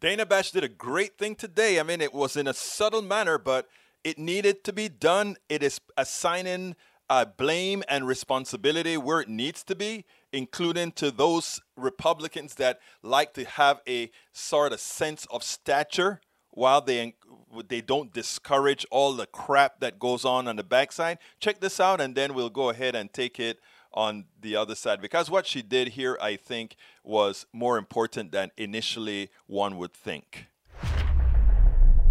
Dana Bash did a great thing today. I mean, it was in a subtle manner, but it needed to be done. It is assigning uh, blame and responsibility where it needs to be, including to those Republicans that like to have a sort of sense of stature while they they don't discourage all the crap that goes on on the backside. Check this out, and then we'll go ahead and take it on the other side because what she did here, I think, was more important than initially one would think.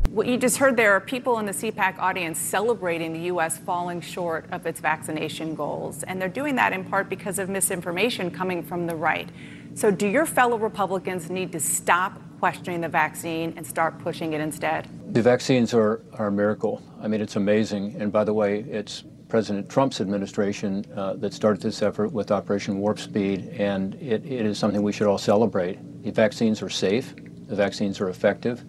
What you just heard there are people in the CPAC audience celebrating the U.S. falling short of its vaccination goals. And they're doing that in part because of misinformation coming from the right. So, do your fellow Republicans need to stop questioning the vaccine and start pushing it instead? The vaccines are, are a miracle. I mean, it's amazing. And by the way, it's President Trump's administration uh, that started this effort with Operation Warp Speed, and it, it is something we should all celebrate. The vaccines are safe, the vaccines are effective.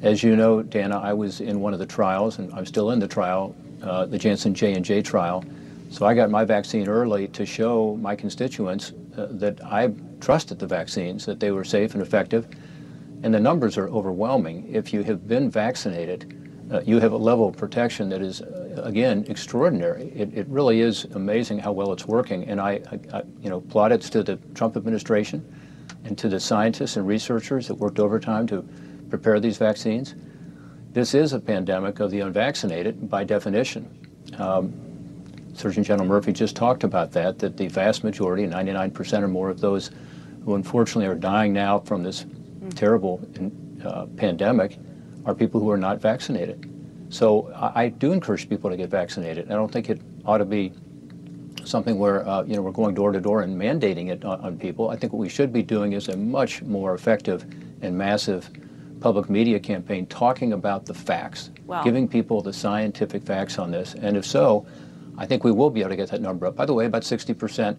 As you know, Dana, I was in one of the trials, and I'm still in the trial, uh, the Janssen J&J trial. So I got my vaccine early to show my constituents uh, that I trusted the vaccines, that they were safe and effective. And the numbers are overwhelming. If you have been vaccinated, uh, you have a level of protection that is, uh, again, extraordinary. It, it, really is amazing how well it's working. And I, I, I, you know, plaudits to the Trump administration and to the scientists and researchers that worked overtime to prepare these vaccines. This is a pandemic of the unvaccinated by definition. Um, Surgeon General Murthy just talked about that, that the vast majority, 99% or more of those who unfortunately are dying now from this terrible uh, pandemic, are people who are not vaccinated. So I, I do encourage people to get vaccinated. I don't think it ought to be something where uh, you know we're going door to door and mandating it on, on, people. I think what we should be doing is a much more effective and massive public media campaign talking about the facts, wow. giving people the scientific facts on this. And if so, I think we will be able to get that number up. By the way, about 60 percent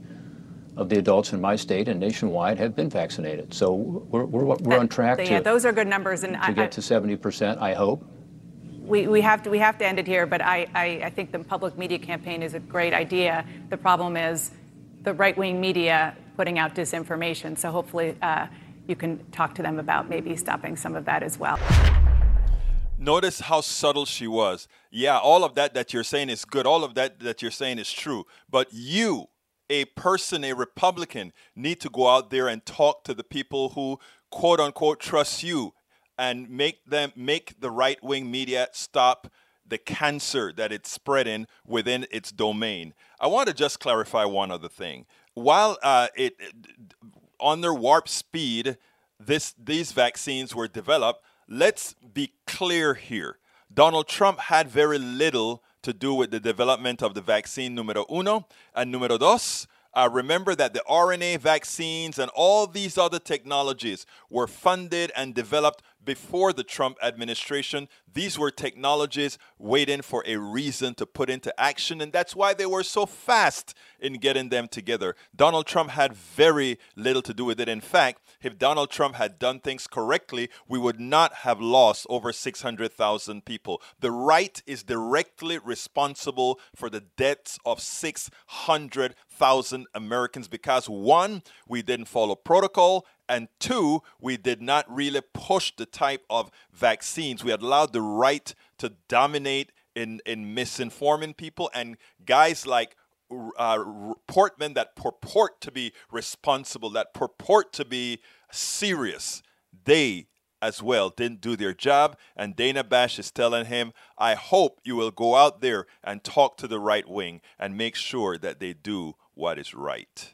of the adults in my state and nationwide have been vaccinated. So we're, we're, we're on track yeah, to, those are good numbers. And to I, get to 70%, I hope. We, we, have to, we have to end it here, but I, I, I think the public media campaign is a great idea. The problem is the right wing media putting out disinformation. So hopefully uh, you can talk to them about maybe stopping some of that as well. Notice how subtle she was. Yeah, all of that that you're saying is good. All of that that you're saying is true. But you, a person, a Republican, need to go out there and talk to the people who quote unquote trust you and make them make the right wing media stop the cancer that it's spreading within its domain. I want to just clarify one other thing. While uh, it, on their warp speed, this these vaccines were developed. Let's be clear here. Donald Trump had very little to do with the development of the vaccine numero uno and numero dos. Uh, remember that the RNA vaccines and all these other technologies were funded and developed before the Trump administration. These were technologies waiting for a reason to put into action, and that's why they were so fast in getting them together. Donald Trump had very little to do with it. In fact, if Donald Trump had done things correctly, we would not have lost over 600,000 people. The right is directly responsible for the deaths of 600,000 Americans because one, we didn't follow protocol, and two, we did not really push the type of vaccines. We allowed the right to dominate in, in misinforming people. And guys like uh, Portman that purport to be responsible, that purport to be serious, they as well didn't do their job. And Dana Bash is telling him, I hope you will go out there and talk to the right wing and make sure that they do what is right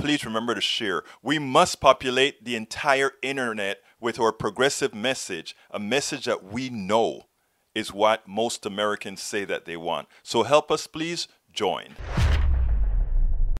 Please remember to share. We must populate the entire internet with our progressive message, a message that we know is what most Americans say that they want. So help us, please join.